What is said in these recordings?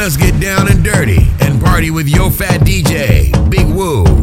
Let's get down and dirty and party with your fat DJ, Big Woo.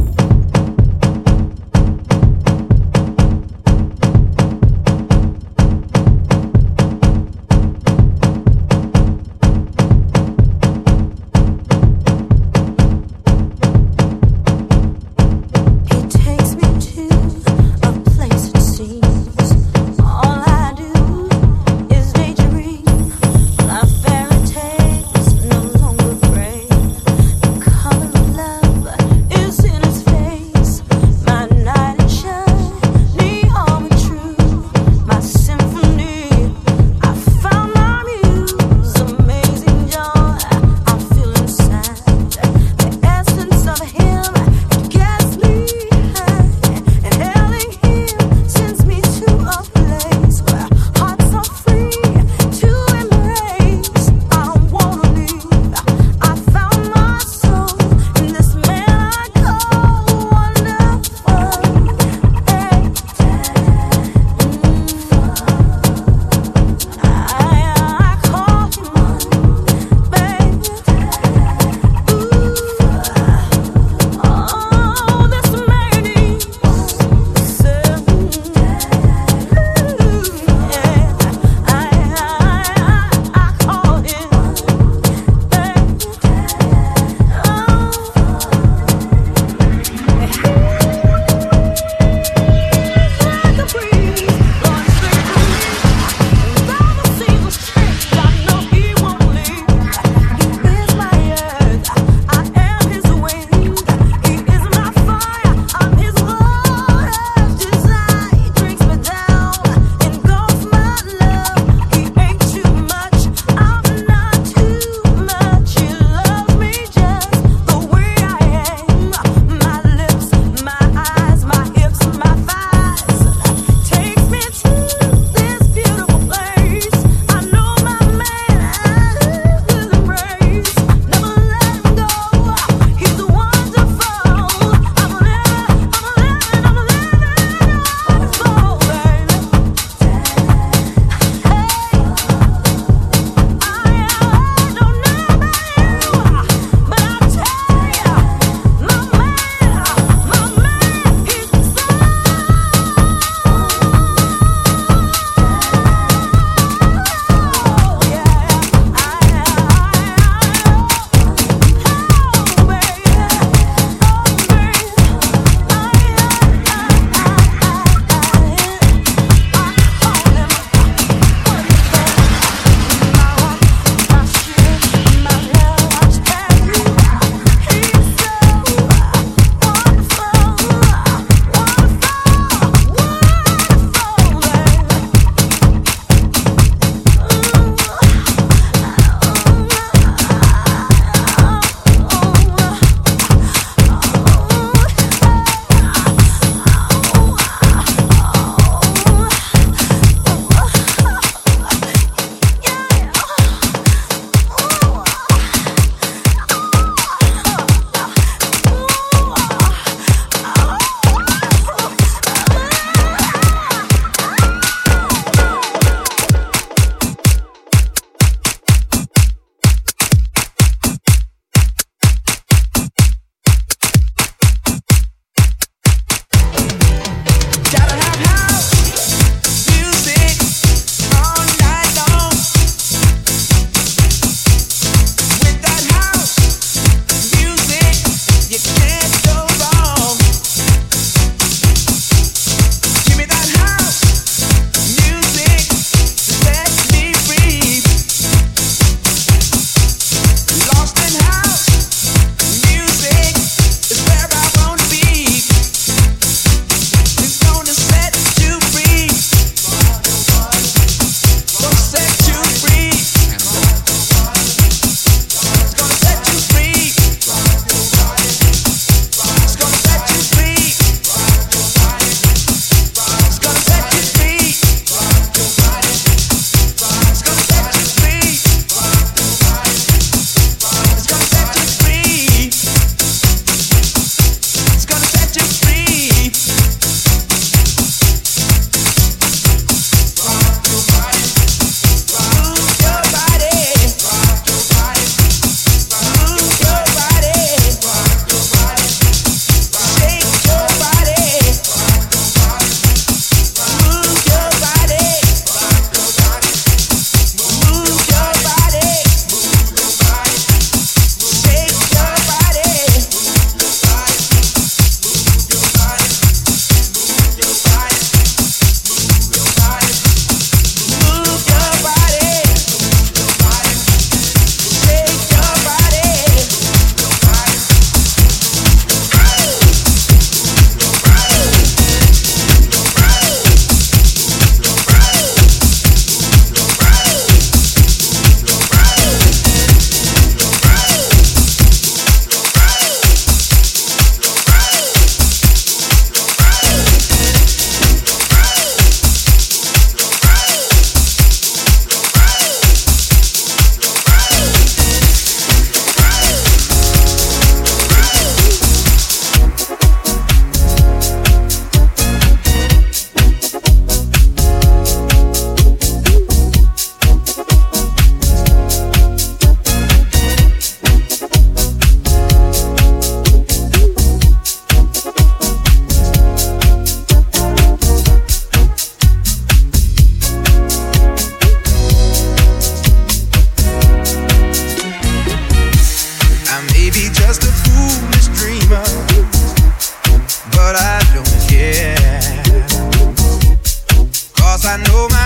I know my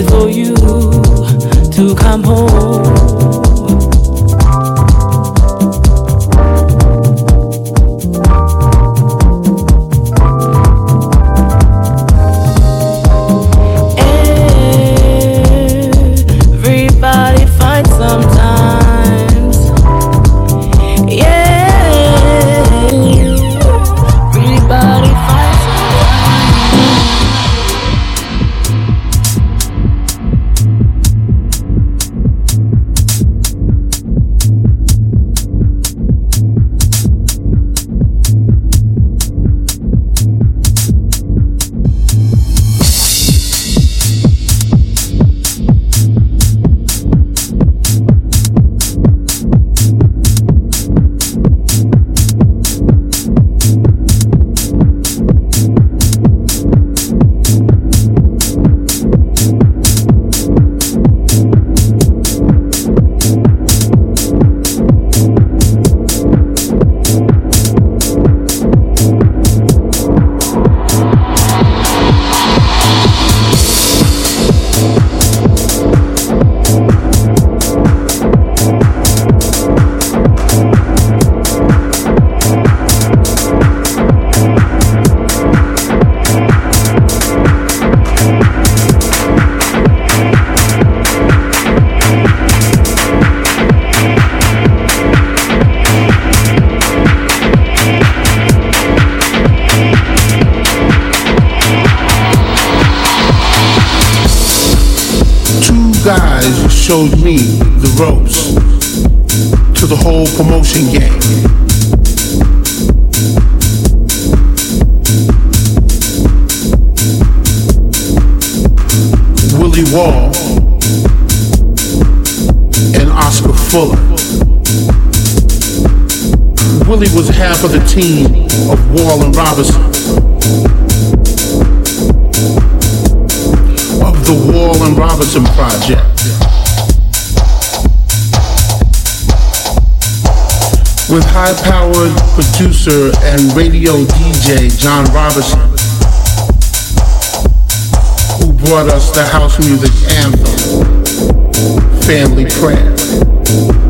for you to come home. Team of Wall and Robinson. Of the Wall and Robinson Project. With high-powered producer and radio DJ John Robinson, who brought us the house music anthem, Family Prayer.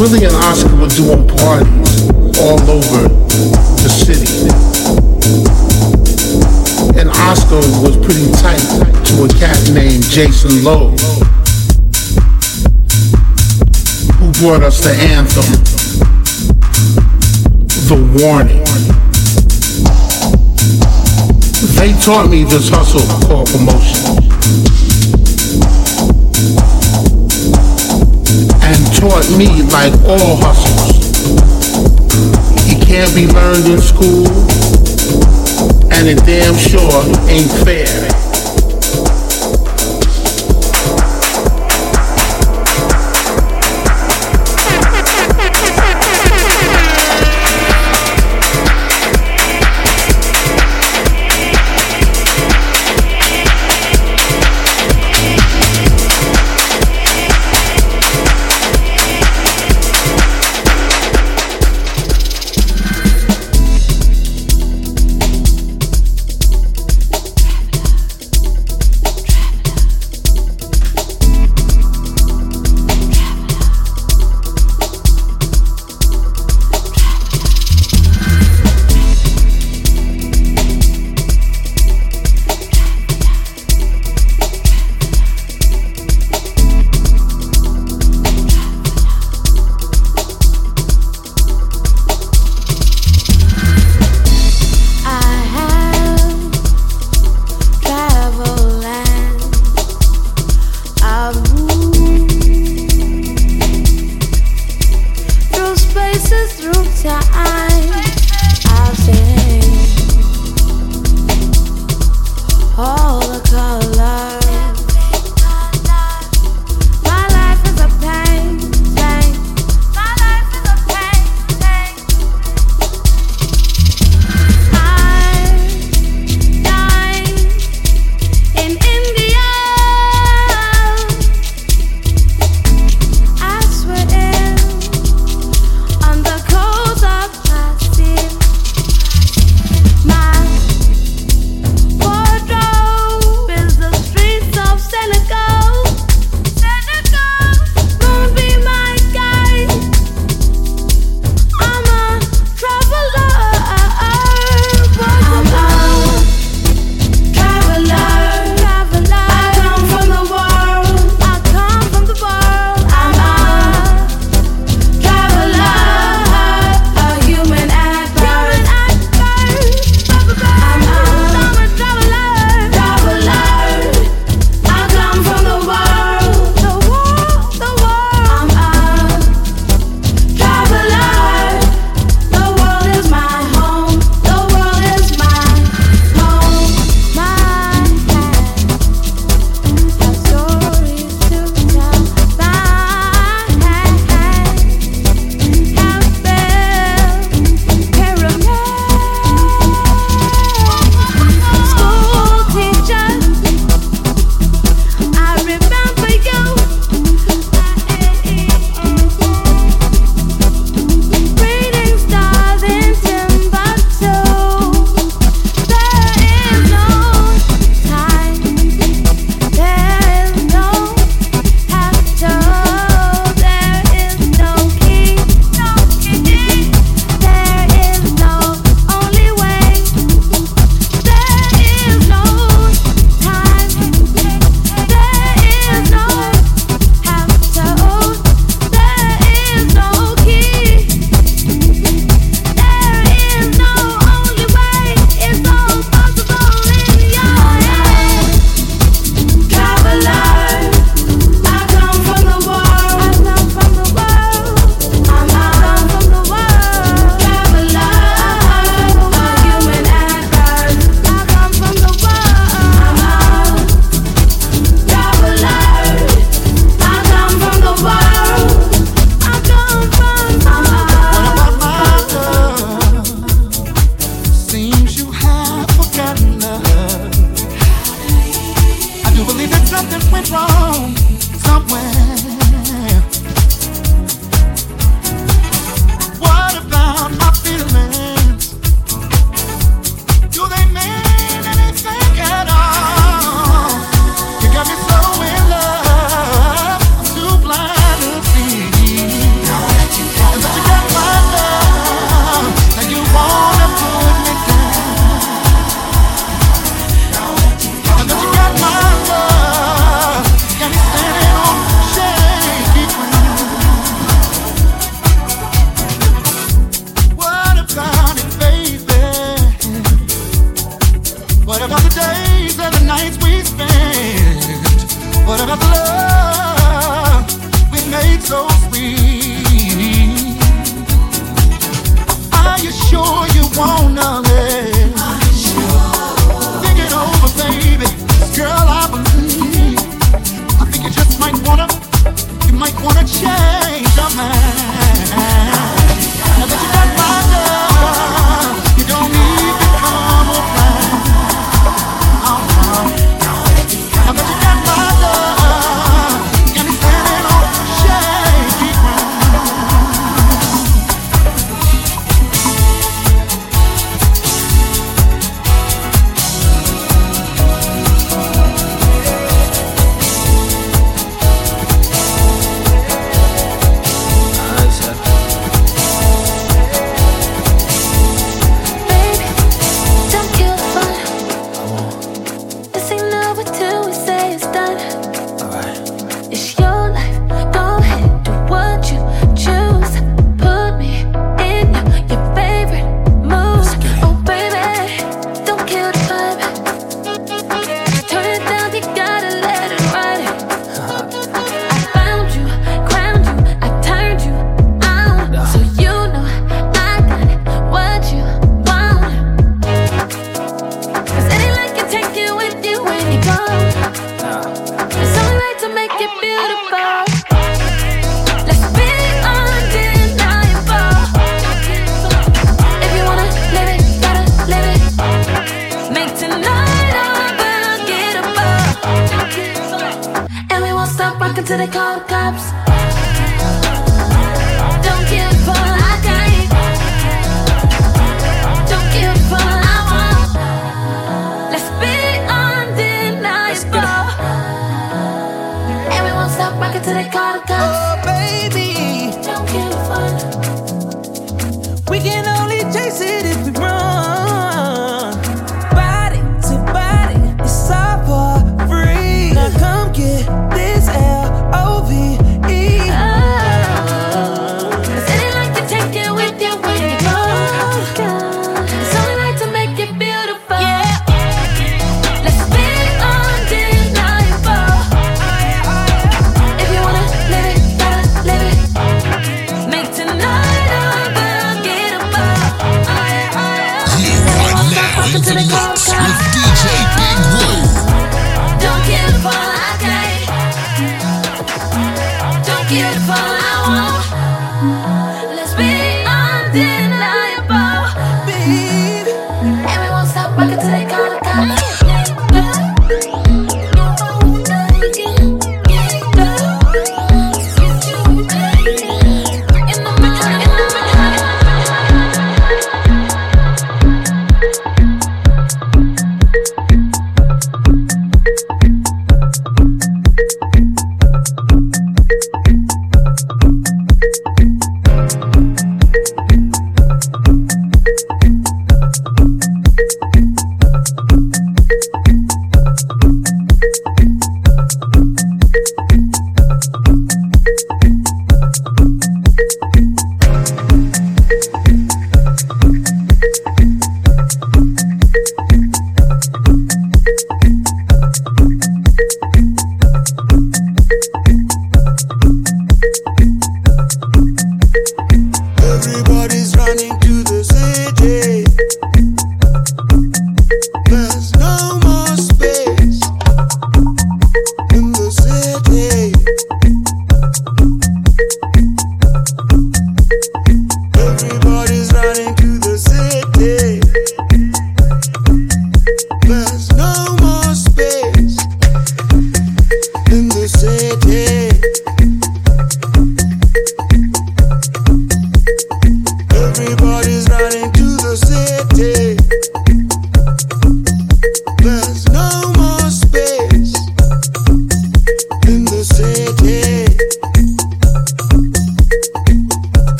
Willie and Oscar were doing parties all over the city. And Oscar was pretty tight to a cat named Jason Lowe, who brought us the anthem, The Warning. They taught me this hustle called promotion. And taught me like all hustles. It can't be learned in school, and it damn sure ain't fair.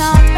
not